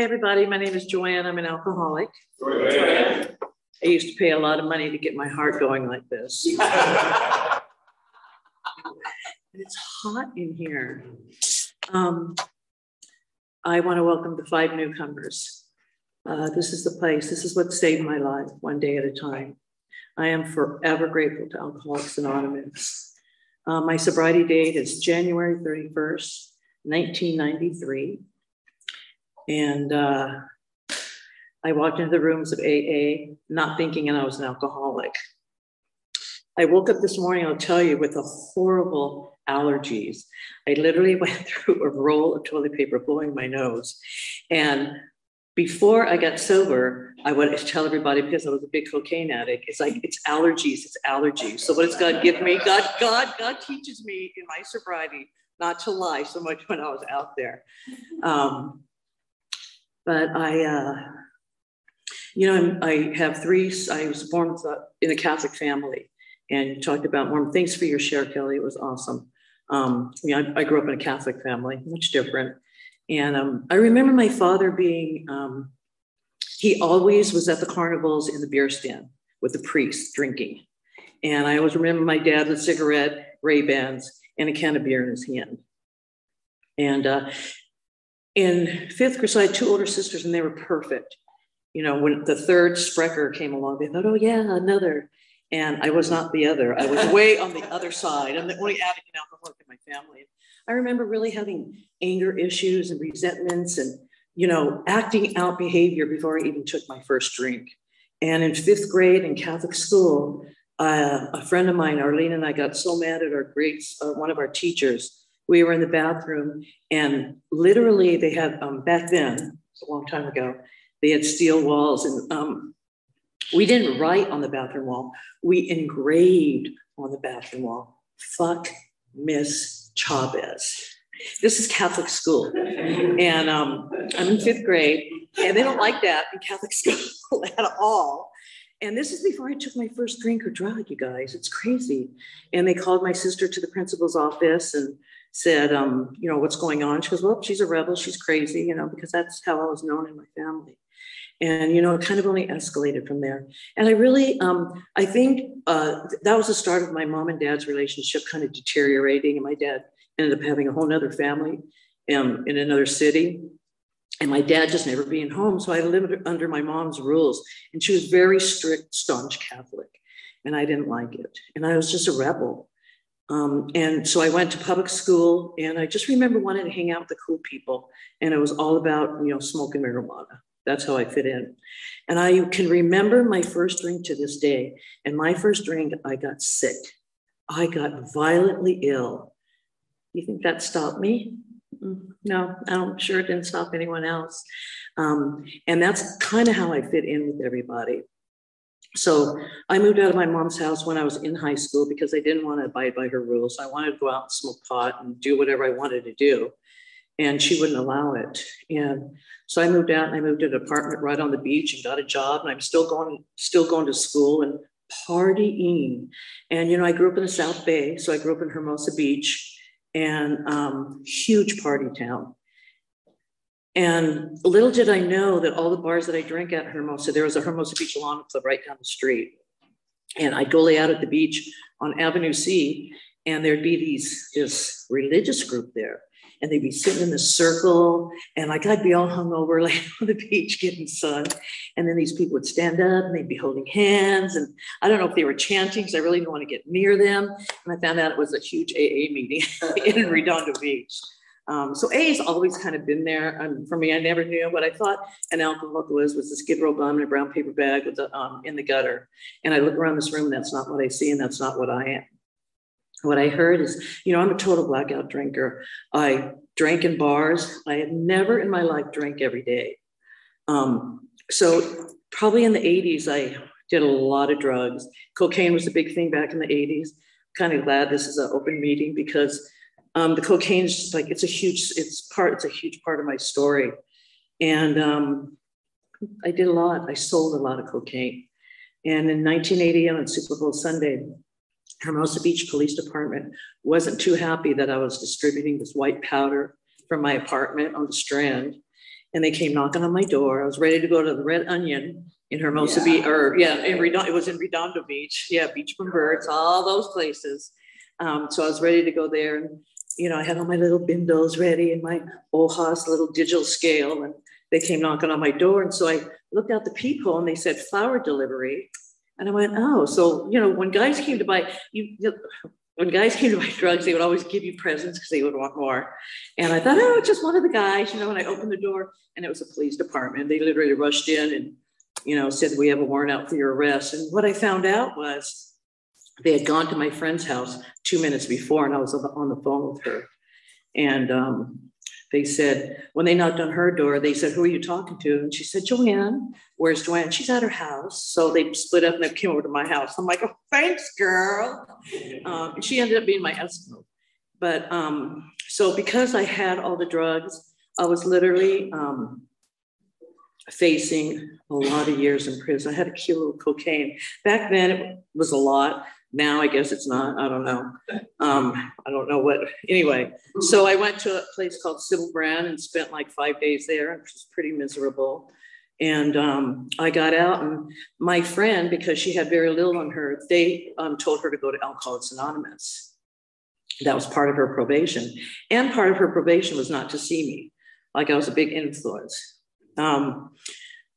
Hey, everybody, my name is Joanne. I'm an alcoholic. I used to pay a lot of money to get my heart going like this. it's hot in here. Um, I want to welcome the five newcomers. Uh, this is the place, this is what saved my life one day at a time. I am forever grateful to Alcoholics Anonymous. Uh, my sobriety date is January 31st, 1993. And uh, I walked into the rooms of AA, not thinking that I was an alcoholic. I woke up this morning, I'll tell you, with a horrible allergies. I literally went through a roll of toilet paper blowing my nose. And before I got sober, I would tell everybody because I was a big cocaine addict, it's like it's allergies, it's allergies. So what does God give me? God, God, God teaches me in my sobriety not to lie so much when I was out there. Um, but I, uh, you know, I have three, I was born in a Catholic family and talked about Mormon. Thanks for your share, Kelly. It was awesome. Um, you know, I, I, grew up in a Catholic family, much different. And um, I remember my father being, um, he always was at the carnivals in the beer stand with the priest drinking. And I always remember my dad with cigarette, Ray-Bans, and a can of beer in his hand. And uh, in fifth grade, so I had two older sisters and they were perfect. You know, when the third Sprecher came along, they thought, oh, yeah, another. And I was not the other. I was way on the other side. I'm the only addict and alcoholic in my family. I remember really having anger issues and resentments and, you know, acting out behavior before I even took my first drink. And in fifth grade in Catholic school, uh, a friend of mine, Arlene, and I got so mad at our grades, uh, one of our teachers we were in the bathroom and literally they had um, back then a long time ago they had steel walls and um, we didn't write on the bathroom wall we engraved on the bathroom wall fuck miss chavez this is catholic school and um, i'm in fifth grade and they don't like that in catholic school at all and this is before I took my first drink or drug, you guys. It's crazy. And they called my sister to the principal's office and said, um, you know, what's going on? She goes, well, she's a rebel. She's crazy, you know, because that's how I was known in my family. And, you know, it kind of only escalated from there. And I really, um, I think uh, that was the start of my mom and dad's relationship kind of deteriorating. And my dad ended up having a whole nother family um, in another city. And my dad just never being home. So I lived under my mom's rules. And she was very strict, staunch Catholic. And I didn't like it. And I was just a rebel. Um, and so I went to public school and I just remember wanting to hang out with the cool people. And it was all about, you know, smoking marijuana. That's how I fit in. And I can remember my first drink to this day. And my first drink, I got sick. I got violently ill. You think that stopped me? Mm, no, I'm sure it didn't stop anyone else. Um, and that's kind of how I fit in with everybody. So I moved out of my mom's house when I was in high school because I didn't want to abide by her rules. I wanted to go out and smoke pot and do whatever I wanted to do. And she wouldn't allow it. And so I moved out and I moved to an apartment right on the beach and got a job. And I'm still going, still going to school and partying. And you know, I grew up in the South Bay, so I grew up in Hermosa Beach and um, huge party town. And little did I know that all the bars that I drank at Hermosa, there was a Hermosa Beach Alano Club right down the street. And I'd go lay out at the beach on Avenue C, and there'd be these this religious group there. And they'd be sitting in a circle, and like I'd be all hungover, laying on the beach getting sun. And then these people would stand up and they'd be holding hands. And I don't know if they were chanting because I really didn't want to get near them. And I found out it was a huge AA meeting in Redondo Beach. Um, so A has always kind of been there um, for me. I never knew what I thought an alcoholic was was a skid row bum in a brown paper bag with the, um, in the gutter. And I look around this room, and that's not what I see, and that's not what I am. What I heard is, you know, I'm a total blackout drinker. I drank in bars. I had never in my life drank every day. Um, so probably in the 80s, I did a lot of drugs. Cocaine was a big thing back in the 80s. Kind of glad this is an open meeting because um, the cocaine is just like it's a huge it's part it's a huge part of my story and um, i did a lot i sold a lot of cocaine and in 1980 on super bowl sunday hermosa beach police department wasn't too happy that i was distributing this white powder from my apartment on the strand and they came knocking on my door. I was ready to go to the Red Onion in Hermosa Beach, or yeah, in Redondo, it was in Redondo Beach. Yeah, Beach from Birds, all those places. Um, so I was ready to go there. And, you know, I had all my little bindles ready and my Ohaus little digital scale. And they came knocking on my door. And so I looked out the peephole and they said flower delivery. And I went, oh, so, you know, when guys came to buy, you, when guys came to buy drugs, they would always give you presents because they would want more. And I thought, oh, it's just one of the guys, you know, and I opened the door and it was a police department. They literally rushed in and, you know, said, we have a warrant out for your arrest. And what I found out was they had gone to my friend's house two minutes before and I was on the phone with her. And um, they said, when they knocked on her door, they said, Who are you talking to? And she said, Joanne. Where's Joanne? She's at her house. So they split up and they came over to my house. I'm like, Oh, thanks, girl. Um, and she ended up being my Eskimo. But um, so because I had all the drugs, I was literally um, facing a lot of years in prison. I had a kilo of cocaine. Back then, it was a lot. Now I guess it's not. I don't know. Um, I don't know what. Anyway, so I went to a place called Sybil Brand and spent like five days there, which was pretty miserable. And um, I got out, and my friend, because she had very little on her, they um, told her to go to Alcoholics Anonymous. That was part of her probation, and part of her probation was not to see me, like I was a big influence. Um,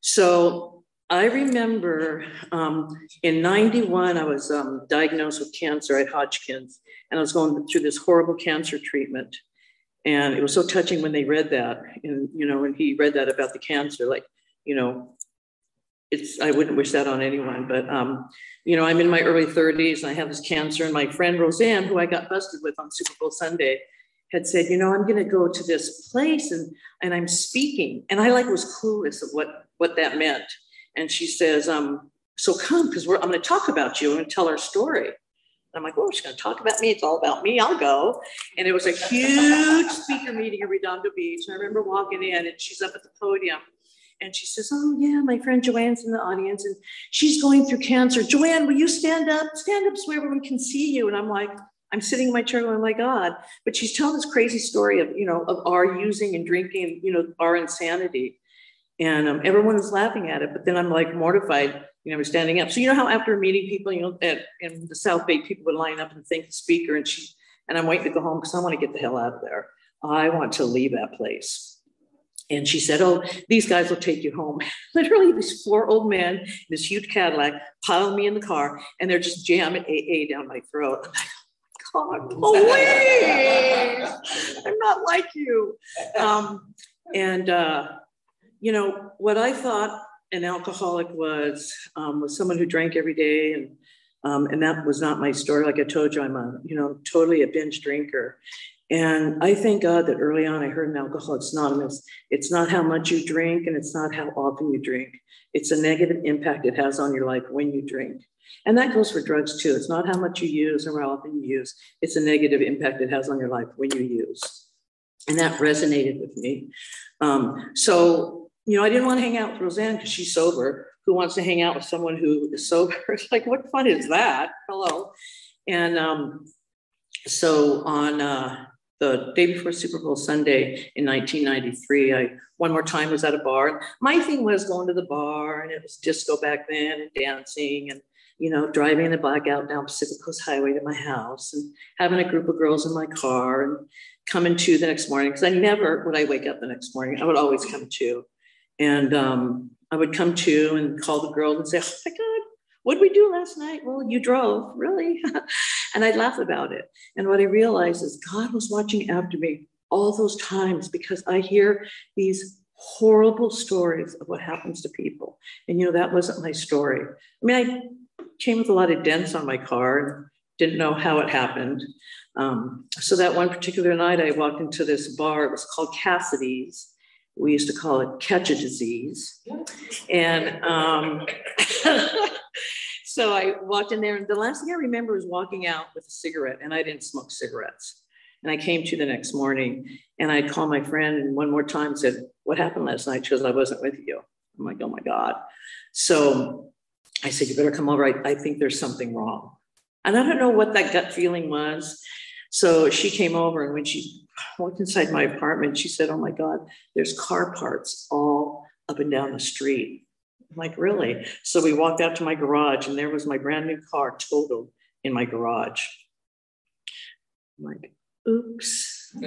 so I remember um, in 91, I was um, diagnosed with cancer at Hodgkin's, and I was going through this horrible cancer treatment. And it was so touching when they read that. And, you know, when he read that about the cancer, like, you know, it's, I wouldn't wish that on anyone, but, um, you know, I'm in my early 30s and I have this cancer. And my friend Roseanne, who I got busted with on Super Bowl Sunday, had said, you know, I'm going to go to this place and, and I'm speaking. And I like was clueless of what, what that meant and she says, um, so come, because I'm going to talk about you and tell our story. And I'm like, oh, she's going to talk about me. It's all about me. I'll go. And it was a huge speaker meeting in Redondo Beach. And I remember walking in and she's up at the podium and she says, oh, yeah, my friend Joanne's in the audience and she's going through cancer. Joanne, will you stand up? Stand up so everyone can see you. And I'm like, I'm sitting in my chair going, oh my God. But she's telling this crazy story of, you know, of our using and drinking, you know, our insanity and um, everyone was laughing at it. But then I'm like mortified, you know, we're standing up. So you know how after meeting people, you know, at, in the South Bay, people would line up and thank the speaker, and she and I'm waiting to go home because I want to get the hell out of there. I want to leave that place. And she said, "Oh, these guys will take you home." Literally, these four old men, in this huge Cadillac, pile me in the car, and they're just jamming AA down my throat. I'm like, God, please! I'm not like you. Um, and uh, you know, what I thought an alcoholic was um, was someone who drank every day, and um, and that was not my story. Like I told you, I'm a you know totally a binge drinker, and I thank God that early on I heard an Alcoholics Anonymous. It's not how much you drink, and it's not how often you drink. It's a negative impact it has on your life when you drink. And that goes for drugs too. It's not how much you use or how often you use. It's a negative impact it has on your life when you use. And that resonated with me. Um, so you know, I didn't want to hang out with Roseanne because she's sober. Who wants to hang out with someone who is sober? It's like, what fun is that? Hello. And um, so on uh, the day before Super Bowl Sunday in 1993, I one more time was at a bar. My thing was going to the bar, and it was disco back then, and dancing, and you know, driving the blackout down Pacific Coast Highway to my house, and having a group of girls in my car, and coming to the next morning because I never would I wake up the next morning. I would always come to. And um, I would come to and call the girl and say, Oh my God, what did we do last night? Well, you drove, really? and I'd laugh about it. And what I realized is God was watching after me all those times because I hear these horrible stories of what happens to people. And, you know, that wasn't my story. I mean, I came with a lot of dents on my car didn't know how it happened. Um, so that one particular night, I walked into this bar. It was called Cassidy's we used to call it catch a disease. And um, so I walked in there, and the last thing I remember was walking out with a cigarette, and I didn't smoke cigarettes. And I came to the next morning, and I called my friend, and one more time said, "What happened last night?" She goes, "I wasn't with you." I'm like, "Oh my god!" So I said, "You better come over. I, I think there's something wrong." And I don't know what that gut feeling was. So she came over, and when she walked inside my apartment. She said, Oh my God, there's car parts all up and down the street. I'm like, really? So we walked out to my garage and there was my brand new car totaled in my garage. I'm like, oops.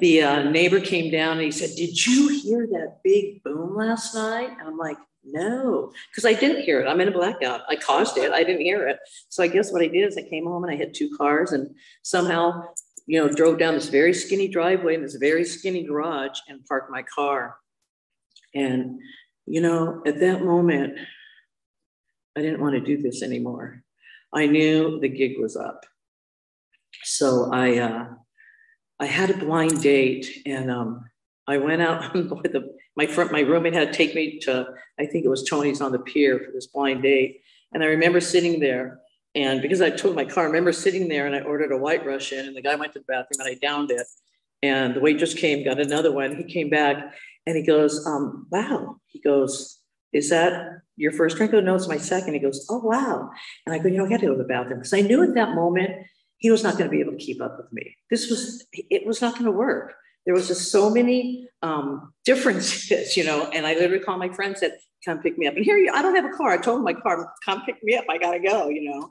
the uh, neighbor came down and he said, Did you hear that big boom last night? And I'm like, no, because I didn't hear it. I'm in a blackout. I caused it. I didn't hear it. So I guess what I did is I came home and I hit two cars and somehow, you know, drove down this very skinny driveway in this very skinny garage and parked my car. And, you know, at that moment, I didn't want to do this anymore. I knew the gig was up. So I, uh, I had a blind date and um, I went out with the my front, my roommate had to take me to, I think it was Tony's on the pier for this blind date. And I remember sitting there and because I took my car, I remember sitting there and I ordered a white Russian and the guy went to the bathroom and I downed it. And the waitress came, got another one. He came back and he goes, um, wow. He goes, is that your first drink? I go, no, it's my second. He goes, oh, wow. And I go, you know, I got to go to the bathroom because I knew at that moment he was not going to be able to keep up with me. This was, it was not going to work there was just so many um, differences, you know. And I literally called my friend, said, "Come pick me up." And here, you, I don't have a car. I told my car, "Come pick me up. I gotta go," you know.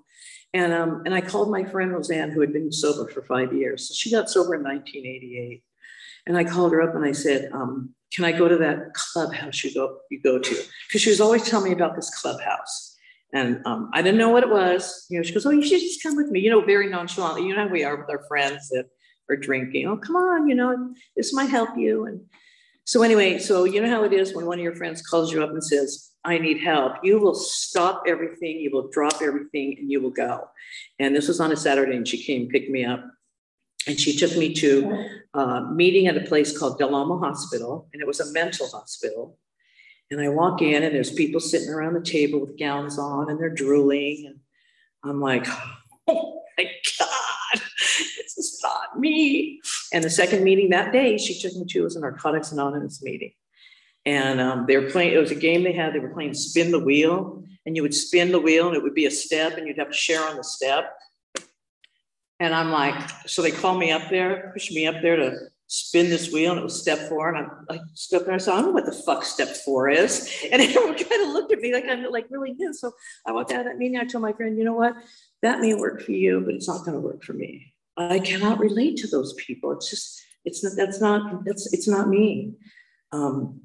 And um, and I called my friend Roseanne, who had been sober for five years. So she got sober in 1988. And I called her up and I said, um, "Can I go to that clubhouse you go you go to?" Because she was always telling me about this clubhouse. And um, I didn't know what it was. You know, she goes, "Oh, you should just come with me." You know, very nonchalant. You know how we are with our friends that are drinking. Oh, come on, you know, this might help you. And so, anyway, so you know how it is when one of your friends calls you up and says, I need help. You will stop everything, you will drop everything, and you will go. And this was on a Saturday, and she came pick me up. And she took me to a meeting at a place called Del Amo Hospital, and it was a mental hospital. And I walk in, and there's people sitting around the table with gowns on, and they're drooling. And I'm like, oh my God, this is not me. And the second meeting that day, she took me to was a Narcotics Anonymous meeting. And um, they were playing, it was a game they had, they were playing spin the wheel, and you would spin the wheel, and it would be a step, and you'd have to share on the step. And I'm like, so they call me up there, push me up there to spin this wheel, and it was step four. And I'm like, step there, I said, I don't know what the fuck step four is. And everyone kind of looked at me like I'm like really new. So I walked out of that meeting, I told my friend, you know what? That may work for you, but it's not going to work for me. I cannot relate to those people. It's just, it's not, that's not, that's, it's not me. Um,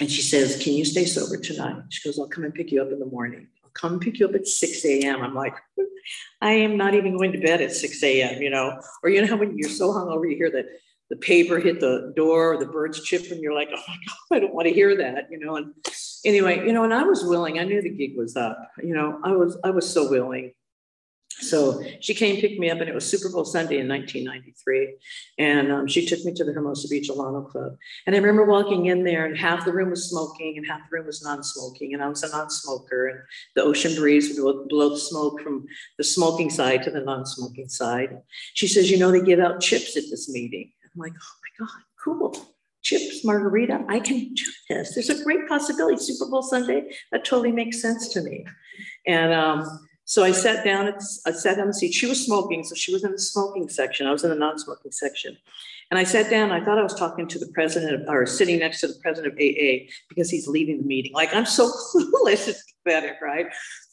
and she says, Can you stay sober tonight? She goes, I'll come and pick you up in the morning. I'll come pick you up at 6 a.m. I'm like, I am not even going to bed at 6 a.m., you know? Or you know how when you're so hungover, you hear that the paper hit the door or the birds chip, and you're like, oh my God, I don't want to hear that, you know? And anyway, you know, and I was willing, I knew the gig was up, you know, I was, I was so willing. So she came pick me up, and it was Super Bowl Sunday in 1993. And um, she took me to the Hermosa Beach Alano Club. And I remember walking in there, and half the room was smoking, and half the room was non smoking. And I was a non smoker, and the ocean breeze would blow the smoke from the smoking side to the non smoking side. She says, You know, they give out chips at this meeting. I'm like, Oh my God, cool chips, margarita. I can do this. There's a great possibility. Super Bowl Sunday, that totally makes sense to me. And um, so I sat down, at, I sat down the seat. She was smoking, so she was in the smoking section. I was in the non-smoking section. And I sat down, I thought I was talking to the president of, or sitting next to the president of AA because he's leading the meeting. Like I'm so clueless, it's pathetic, right?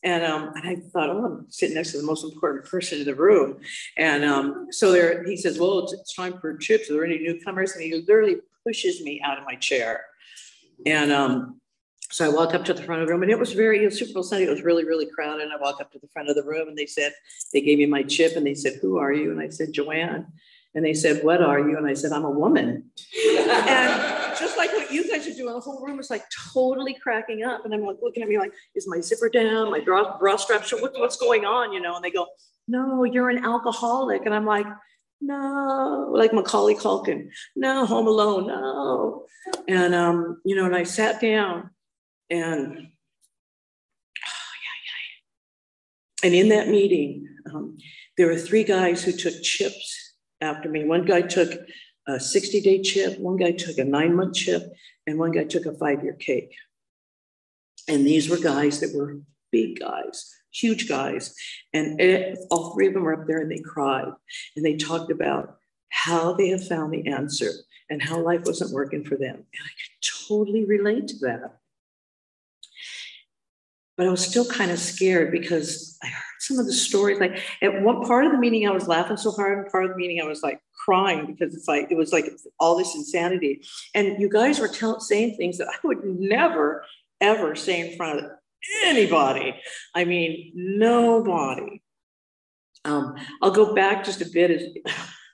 And um, and I thought, oh, I'm sitting next to the most important person in the room. And um, so there, he says, well, it's, it's time for chips. Are there any newcomers? And he literally pushes me out of my chair. And um, so I walked up to the front of the room and it was very, it was Super Bowl Sunday. It was really, really crowded. And I walked up to the front of the room and they said, they gave me my chip and they said, who are you? And I said, Joanne. And they said, what are you? And I said, I'm a woman. and just like what you guys are doing, the whole room was like totally cracking up. And I'm like looking at me like, is my zipper down? My bra, bra strap, what, what's going on? You know, and they go, no, you're an alcoholic. And I'm like, no, like Macaulay Culkin, no, Home Alone, no. And, um, you know, and I sat down and oh, yeah, yeah. And in that meeting, um, there were three guys who took chips after me. One guy took a 60 day chip, one guy took a nine month chip, and one guy took a five year cake. And these were guys that were big guys, huge guys. And it, all three of them were up there and they cried and they talked about how they have found the answer and how life wasn't working for them. And I could totally relate to that. But I was still kind of scared because I heard some of the stories. Like at one part of the meeting, I was laughing so hard, and part of the meeting, I was like crying because it's like it was like all this insanity. And you guys were tell, saying things that I would never ever say in front of anybody. I mean, nobody. Um, I'll go back just a bit.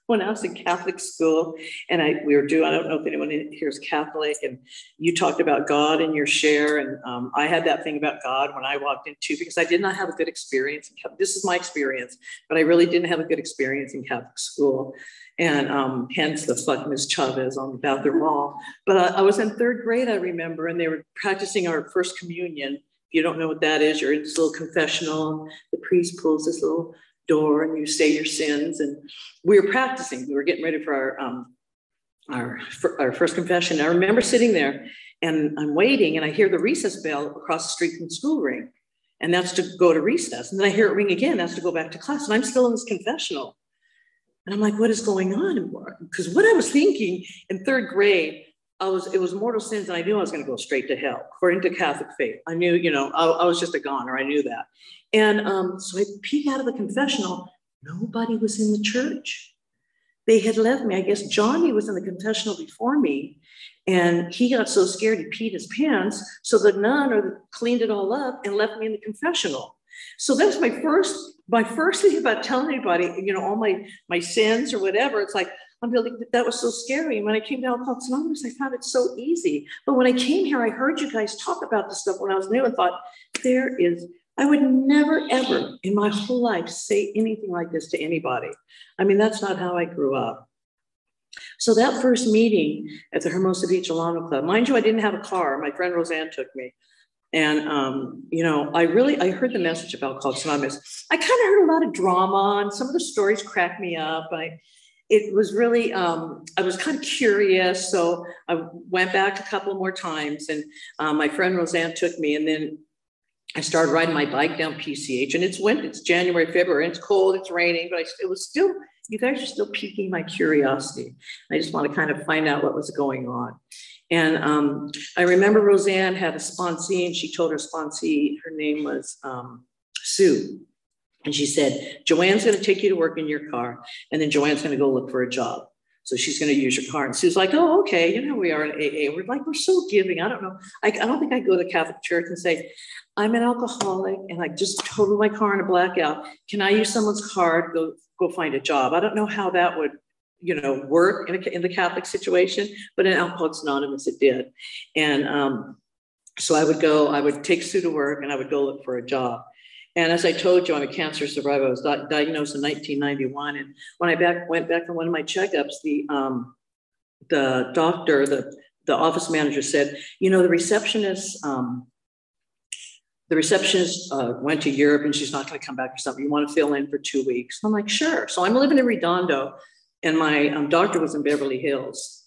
When I was in Catholic school, and I we were doing. I don't know if anyone here is Catholic, and you talked about God in your share, and um, I had that thing about God when I walked into because I did not have a good experience. This is my experience, but I really didn't have a good experience in Catholic school, and um, hence the fuck Miss Chavez on the bathroom wall. But I, I was in third grade, I remember, and they were practicing our first communion. If you don't know what that is, you're in this little confessional. The priest pulls this little door and you say your sins. And we were practicing. We were getting ready for our um, our our first confession. I remember sitting there and I'm waiting, and I hear the recess bell across the street from the school ring, and that's to go to recess. And then I hear it ring again. That's to go back to class. And I'm still in this confessional. And I'm like, what is going on? Because what I was thinking in third grade, I was it was mortal sins, and I knew I was going to go straight to hell according to Catholic faith. I knew, you know, I, I was just a goner. I knew that. And um, so I peek out of the confessional. Nobody was in the church. They had left me. I guess Johnny was in the confessional before me, and he got so scared he peed his pants. So the nun or cleaned it all up and left me in the confessional. So that was my first my first thing about telling anybody, you know, all my my sins or whatever. It's like I'm that was so scary. And when I came to Alcoholics Anonymous, I found it so easy. But when I came here, I heard you guys talk about this stuff when I was new and thought, there is I would never, ever in my whole life say anything like this to anybody. I mean, that's not how I grew up. So that first meeting at the Hermosa Beach Alano Club, mind you, I didn't have a car. My friend Roseanne took me. And, um, you know, I really, I heard the message about Alcoholics Anonymous. I kind of heard a lot of drama and some of the stories cracked me up. I, it was really, um, I was kind of curious. So I went back a couple more times and um, my friend Roseanne took me. And then I started riding my bike down PCH, and it's winter. It's January, February, it's cold, it's raining, but I, it was still. You guys are still piquing my curiosity. I just want to kind of find out what was going on. And um, I remember Roseanne had a sponsee, and she told her sponsee her name was um, Sue. And she said, Joanne's going to take you to work in your car, and then Joanne's going to go look for a job. So she's going to use your car. And Sue's like, oh, okay. You know, we are in AA. We're like, we're so giving. I don't know. I, I don't think I go to Catholic church and say, I'm an alcoholic and I just totaled my car in a blackout. Can I use someone's card? Go go find a job. I don't know how that would, you know, work in, a, in the Catholic situation, but in Alcoholics Anonymous it did. And um, so I would go. I would take Sue to work and I would go look for a job. And as I told you, I'm a cancer survivor. I was diagnosed in 1991. And when I back, went back for one of my checkups, the, um, the doctor, the, the office manager said, you know, the receptionist, um, the receptionist uh, went to Europe and she's not going to come back or something. You want to fill in for two weeks? I'm like, sure. So I'm living in Redondo and my um, doctor was in Beverly Hills.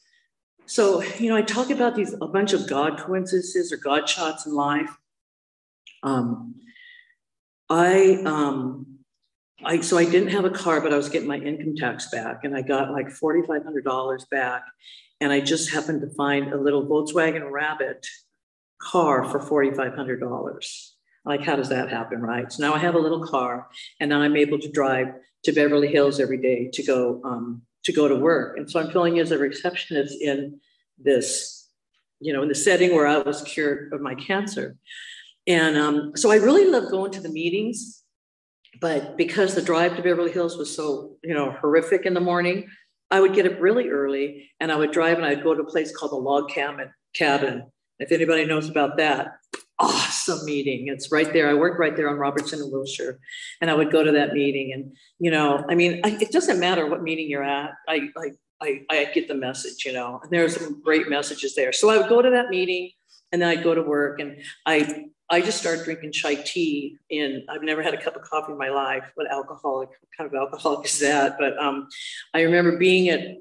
So, you know, I talk about these, a bunch of God coincidences or God shots in life. Um, I um I so I didn't have a car, but I was getting my income tax back, and I got like forty five hundred dollars back, and I just happened to find a little Volkswagen Rabbit car for forty five hundred dollars. Like, how does that happen, right? So now I have a little car, and now I'm able to drive to Beverly Hills every day to go um, to go to work, and so I'm feeling as a receptionist in this, you know, in the setting where I was cured of my cancer. And um, so I really love going to the meetings, but because the drive to Beverly Hills was so, you know, horrific in the morning, I would get up really early and I would drive and I'd go to a place called the Log Cabin. Cabin. If anybody knows about that, awesome meeting. It's right there. I worked right there on Robertson and Wilshire, and I would go to that meeting. And you know, I mean, I, it doesn't matter what meeting you're at. I, I I I get the message. You know, and there's some great messages there. So I would go to that meeting, and then I'd go to work, and I I just started drinking chai tea, and I've never had a cup of coffee in my life. What alcoholic? What kind of alcoholic is that? But um, I remember being at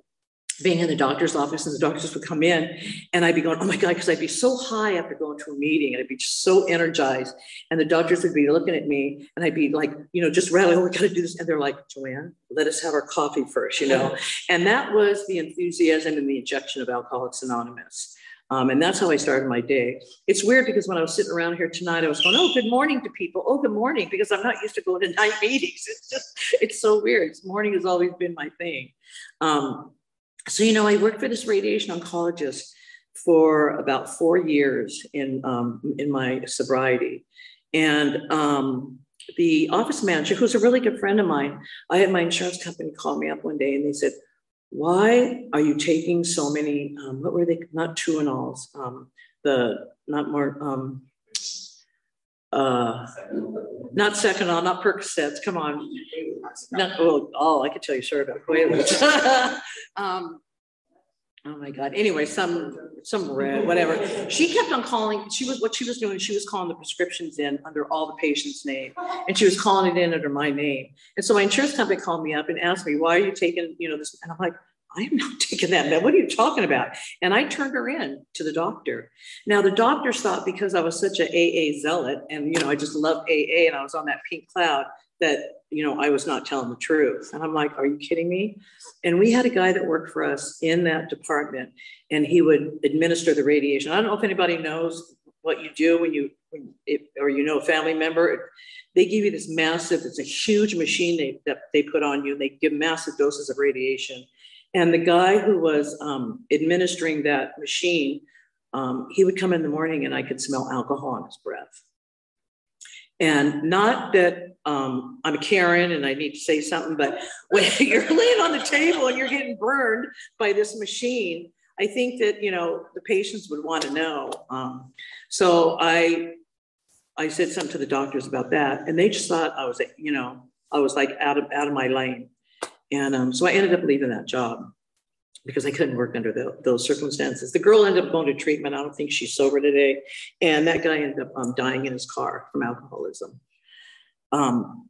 being in the doctor's office and the doctors would come in and I'd be going, oh my God, because I'd be so high after going to a meeting and I'd be so energized. And the doctors would be looking at me and I'd be like, you know, just rattling, oh, we got to do this. And they're like, Joanne, let us have our coffee first, you know? and that was the enthusiasm and the injection of Alcoholics Anonymous. Um, and that's how I started my day. It's weird because when I was sitting around here tonight, I was going, oh, good morning to people. Oh, good morning, because I'm not used to going to night meetings. It's just, it's so weird. Morning has always been my thing. Um, so, you know, I worked for this radiation oncologist for about four years in, um, in my sobriety. And um, the office manager, who's a really good friend of mine, I had my insurance company call me up one day and they said, why are you taking so many, um, what were they, not Tuinals, um, the, not more, um, uh, not Seconal, not Percocets, come on. Not, oh, oh, I could tell you sure about Quaaludes. um, oh my God. Anyway, some some red, whatever. She kept on calling. She was what she was doing. She was calling the prescriptions in under all the patient's name, and she was calling it in under my name. And so my insurance company called me up and asked me, "Why are you taking you know this?" And I'm like, I am not taking that med. What are you talking about? And I turned her in to the doctor. Now the doctors thought because I was such a AA zealot and you know I just loved AA and I was on that pink cloud that you know I was not telling the truth. And I'm like, are you kidding me? And we had a guy that worked for us in that department, and he would administer the radiation. I don't know if anybody knows what you do when you when it, or you know a family member. They give you this massive. It's a huge machine they that they put on you. And they give massive doses of radiation and the guy who was um, administering that machine, um, he would come in the morning and I could smell alcohol on his breath. And not that um, I'm a Karen and I need to say something, but when you're laying on the table and you're getting burned by this machine, I think that you know the patients would want to know. Um, so I I said something to the doctors about that, and they just thought I was you know I was like out of out of my lane. And um, so I ended up leaving that job because I couldn't work under those circumstances. The girl ended up going to treatment. I don't think she's sober today. And that guy ended up um, dying in his car from alcoholism. Um,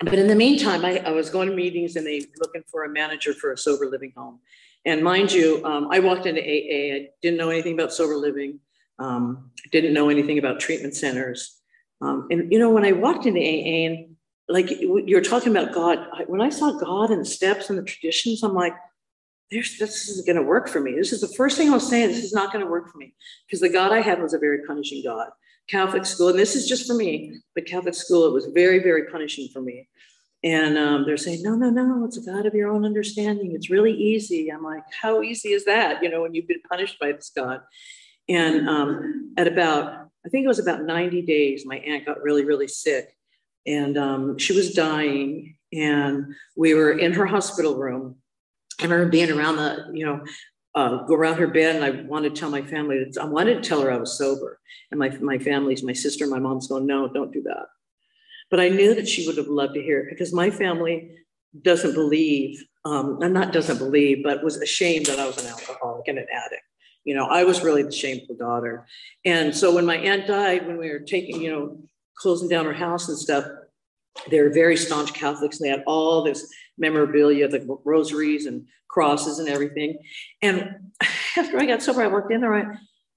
but in the meantime, I, I, was going to meetings and they looking for a manager for a sober living home. And mind you, um, I walked into AA. I didn't know anything about sober living. Um, didn't know anything about treatment centers. Um, and you know, when I walked into AA and like you're talking about God. When I saw God and the steps and the traditions, I'm like, There's, this isn't going to work for me. This is the first thing I was saying. This is not going to work for me because the God I had was a very punishing God. Catholic school, and this is just for me, but Catholic school, it was very, very punishing for me. And um, they're saying, no, no, no, it's a God of your own understanding. It's really easy. I'm like, how easy is that? You know, when you've been punished by this God. And um, at about, I think it was about 90 days, my aunt got really, really sick and um, she was dying and we were in her hospital room i remember being around the you know uh, go around her bed and i wanted to tell my family that i wanted to tell her i was sober. And my, my family's my sister my mom's going no don't do that. But i knew that she would have loved to hear it because my family doesn't believe um, and not doesn't believe but was ashamed that i was an alcoholic and an addict. You know i was really the shameful daughter. And so when my aunt died when we were taking you know closing down her house and stuff, they were very staunch Catholics. And they had all this memorabilia, the rosaries and crosses and everything. And after I got sober, I worked in there. I,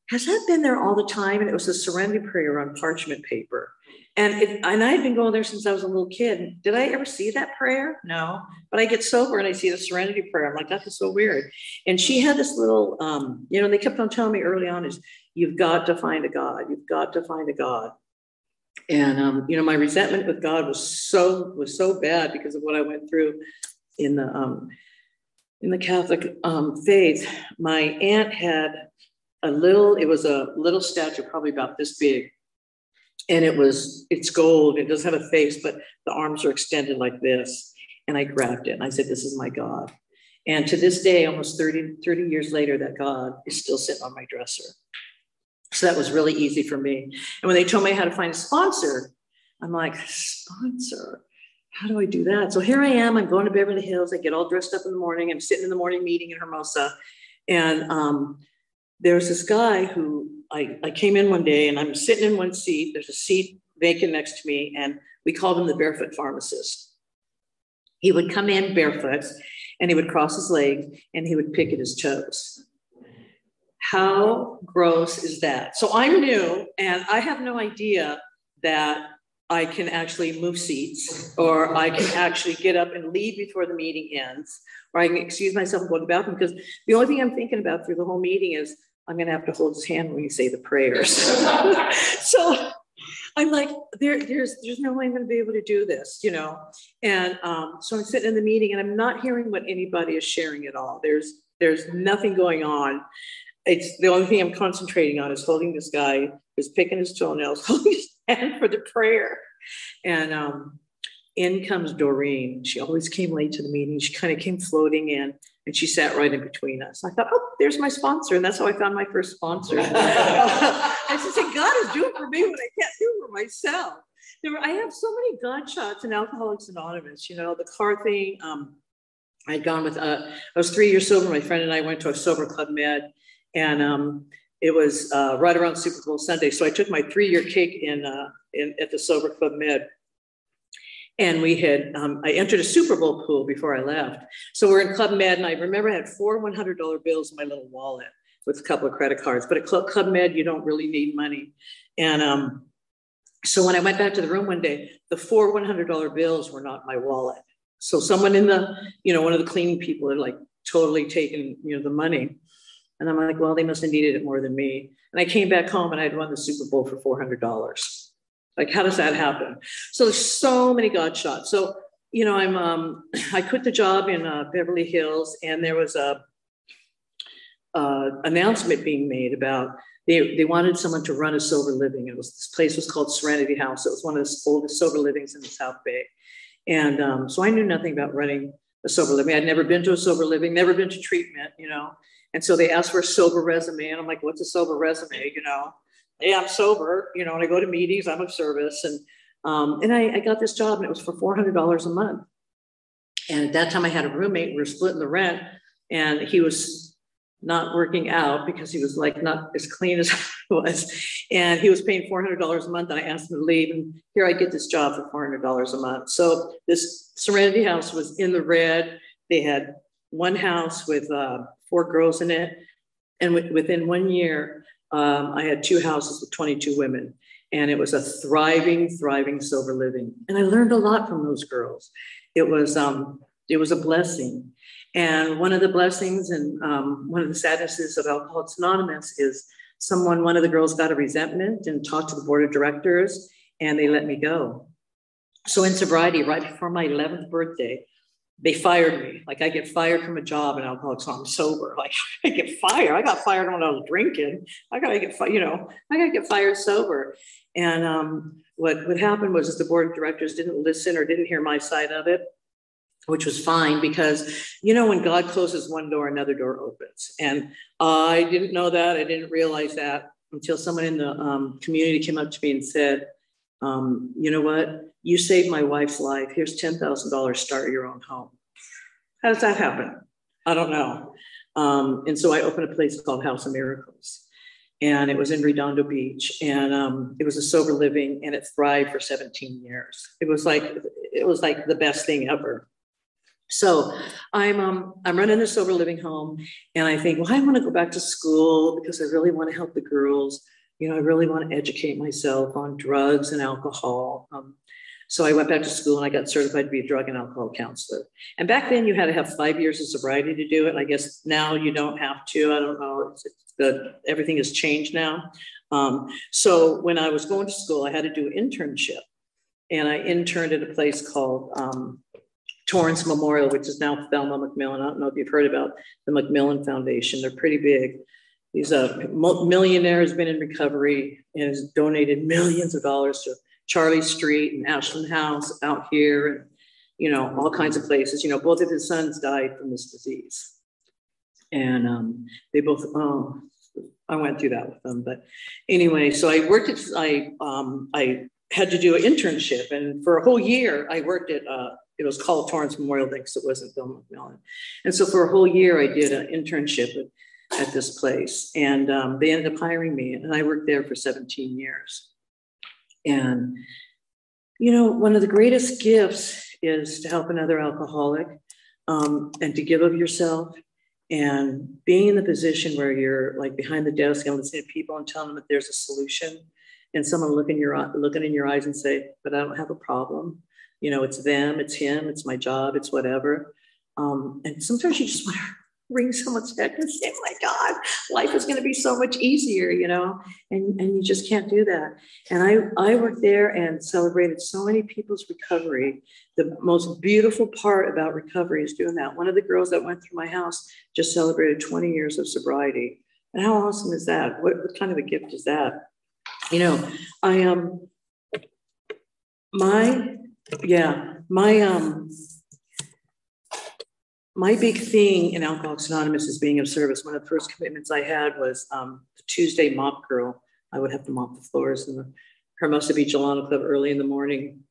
has that been there all the time? And it was a serenity prayer on parchment paper. And it, and I had been going there since I was a little kid. Did I ever see that prayer? No. But I get sober and I see the serenity prayer. I'm like, that is so weird. And she had this little, um, you know, they kept on telling me early on is you've got to find a God. You've got to find a God and um, you know my resentment with god was so was so bad because of what i went through in the um, in the catholic um, faith. My aunt had a little it was a little statue probably about this big. And it was it's gold it doesn't have a face but the arms are extended like this. And i grabbed it and i said this is my god. And to this day almost 30 30 years later that god is still sitting on my dresser so that was really easy for me. And when they told me how to find a sponsor, I'm like, sponsor? How do I do that? So here I am. I'm going to Beverly Hills. I get all dressed up in the morning. I'm sitting in the morning meeting in Hermosa. And um, there's this guy who I, I came in one day and I'm sitting in one seat. There's a seat vacant next to me. And we called him the barefoot pharmacist. He would come in barefoot and he would cross his legs and he would pick at his toes. How gross is that? So I'm new and I have no idea that I can actually move seats or I can actually get up and leave before the meeting ends or I can excuse myself and go to the bathroom because the only thing I'm thinking about through the whole meeting is I'm going to have to hold his hand when you say the prayers. so I'm like, there, there's, there's no way I'm going to be able to do this, you know. And um, so I'm sitting in the meeting, and I'm not hearing what anybody is sharing at all. There's, there's nothing going on. It's the only thing I'm concentrating on is holding this guy who's picking his toenails, holding his hand for the prayer. And um, in comes Doreen. She always came late to the meeting. She kind of came floating in and she sat right in between us. I thought, oh, there's my sponsor. And that's how I found my first sponsor. I just said, God is doing for me what I can't do for myself. There were, I have so many God shots in Alcoholics Anonymous, you know, the car thing. Um, I'd gone with, uh, I was three years sober. My friend and I went to a sober club med and um, it was uh, right around Super Bowl Sunday. So I took my three year cake in, uh, in, at the sober club med and we had, um, I entered a Super Bowl pool before I left. So we're in Club Med, and I remember I had four $100 bills in my little wallet with a couple of credit cards. But at Club, Club Med, you don't really need money. And um, so when I went back to the room one day, the four $100 bills were not my wallet. So someone in the, you know, one of the cleaning people had like totally taken, you know, the money. And I'm like, well, they must have needed it more than me. And I came back home and I'd won the Super Bowl for $400. Like, how does that happen? So there's so many God shots. So, you know, I'm um, I quit the job in uh, Beverly Hills, and there was a uh, announcement being made about they, they wanted someone to run a sober living. It was this place was called Serenity House. It was one of the oldest sober livings in the South Bay, and um, so I knew nothing about running a sober living. I'd never been to a sober living, never been to treatment, you know. And so they asked for a sober resume, and I'm like, "What's a sober resume?" You know hey, I'm sober, you know, and I go to meetings, I'm of service. And, um, and I, I got this job and it was for $400 a month. And at that time I had a roommate, we were splitting the rent and he was not working out because he was like not as clean as I was. And he was paying $400 a month. And I asked him to leave. And here I get this job for $400 a month. So this Serenity House was in the red. They had one house with uh, four girls in it. And within one year, um, I had two houses with 22 women, and it was a thriving, thriving sober living. And I learned a lot from those girls. It was um, it was a blessing. And one of the blessings and um, one of the sadnesses of Alcoholics Anonymous is someone, one of the girls got a resentment and talked to the board of directors, and they let me go. So in sobriety, right before my 11th birthday, they fired me. Like I get fired from a job in Alcoholics I'm sober. Like I get fired. I got fired when I was drinking. I gotta get fired, you know, I gotta get fired sober. And um, what what happened was the board of directors didn't listen or didn't hear my side of it, which was fine because you know when God closes one door, another door opens. And I didn't know that. I didn't realize that until someone in the um, community came up to me and said, um, you know what? You saved my wife's life. Here's $10,000, start your own home. How does that happen? I don't know. Um, and so I opened a place called House of Miracles. And it was in Redondo Beach. And um, it was a sober living and it thrived for 17 years. It was like, it was like the best thing ever. So I'm um, I'm running a sober living home, and I think, well, I want to go back to school because I really want to help the girls you know, I really want to educate myself on drugs and alcohol. Um, so I went back to school and I got certified to be a drug and alcohol counselor. And back then you had to have five years of sobriety to do it. I guess now you don't have to. I don't know. It's, it's good. Everything has changed now. Um, so when I was going to school, I had to do an internship. And I interned at a place called um, Torrance Memorial, which is now Thelma McMillen. I don't know if you've heard about the McMillen Foundation. They're pretty big. He's a millionaire, has been in recovery, and has donated millions of dollars to Charlie Street and Ashland House out here, and you know all kinds of places. You know, both of his sons died from this disease, and um, they both. Oh, I went through that with them, but anyway, so I worked at I um, I had to do an internship, and for a whole year I worked at. Uh, it was called Torrance Memorial Day because it wasn't Bill McMillen, and so for a whole year I did an internship with at this place. And um, they ended up hiring me, and I worked there for 17 years. And, you know, one of the greatest gifts is to help another alcoholic. um, and to give of yourself and being in the position where you're like behind the desk and listening to people and telling them that there's a solution and someone looking your looking in your eyes and say, but I don't have a problem. You know, it's them, it's him, it's my job, it's whatever. Um, and sometimes you just want to ring someone's head and say, oh my God, life is going to be so much easier, you know, and, and you just can't do that. And I, I worked there and celebrated so many people's recovery. The most beautiful part about recovery is doing that. One of the girls that went through my house just celebrated 20 years of sobriety. And how awesome is that? What, what kind of a gift is that? You know, I um my yeah, my um my big thing in Alcoholics Anonymous is being of service. One of the first commitments I had was um, the Tuesday mop girl. I would have to mop the floors in the Hermosa Beach Alano Club early in the morning.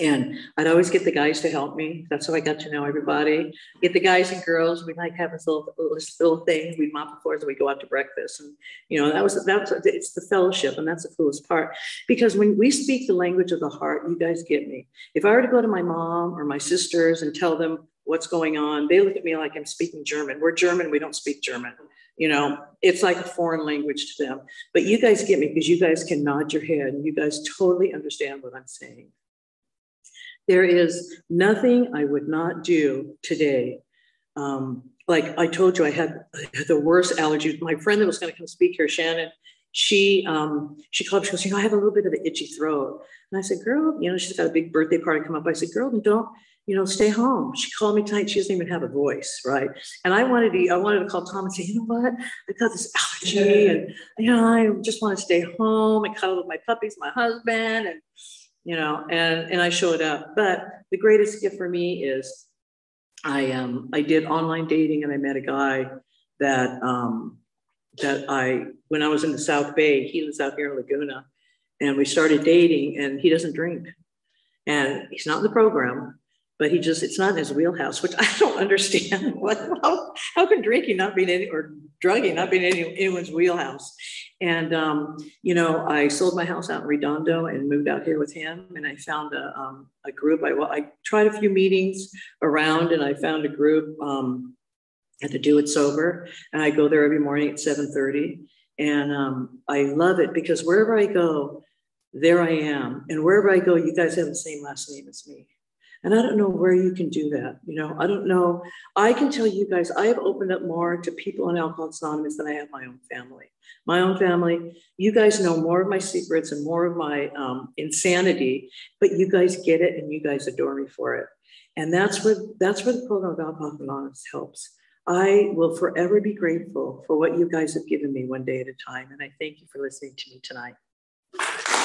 And I'd always get the guys to help me. That's how I got to know everybody. Get the guys and girls. We'd like have this little, this little thing. We'd mop the floors and we'd go out to breakfast. And you know, that was that was it's the fellowship, and that's the coolest part. Because when we speak the language of the heart, you guys get me. If I were to go to my mom or my sisters and tell them what's going on. They look at me like I'm speaking German. We're German, we don't speak German. You know, it's like a foreign language to them. But you guys get me because you guys can nod your head and you guys totally understand what I'm saying. There is nothing I would not do today. Um, like I told you, I had the worst allergies. My friend that was going to come speak here, Shannon, she um, she called. She goes, you know, I have a little bit of an itchy throat. And I said, girl, you know, she's got a big birthday party come up. I said, girl, don't you know, stay home. She called me tonight. She doesn't even have a voice, right? And I wanted to, I wanted to call Tom and say, you know what? I got this allergy, and you know, I just want to stay home and cuddle with my puppies, my husband, and you know, and and I showed up. But the greatest gift for me is, I um I did online dating, and I met a guy that um that I when I was in the South Bay, he lives out here in Laguna, and we started dating, and he doesn't drink, and he's not in the program but he just it's not in his wheelhouse which i don't understand. What how, how can drinking not be in any or drugging not be in any, anyone's wheelhouse and um, you know i sold my house out in redondo and moved out here with him and i found a, um, a group. I, well, I tried a few meetings around and i found a group um, at the do it sober and i go there every morning at 7.30 and um, i love it because wherever i go there i am. And wherever i go you guys have the same last name as me and I don't know where you can do that. You know, I don't know. I can tell you guys, I have opened up more to people in Alcoholics Anonymous than I have my own family. My own family, you guys know more of my secrets and more of my um, insanity, but you guys get it and you guys adore me for it. And that's where that's where the program of Alcoholics Anonymous helps. I will forever be grateful for what you guys have given me one day at a time. And I thank you for listening to me tonight.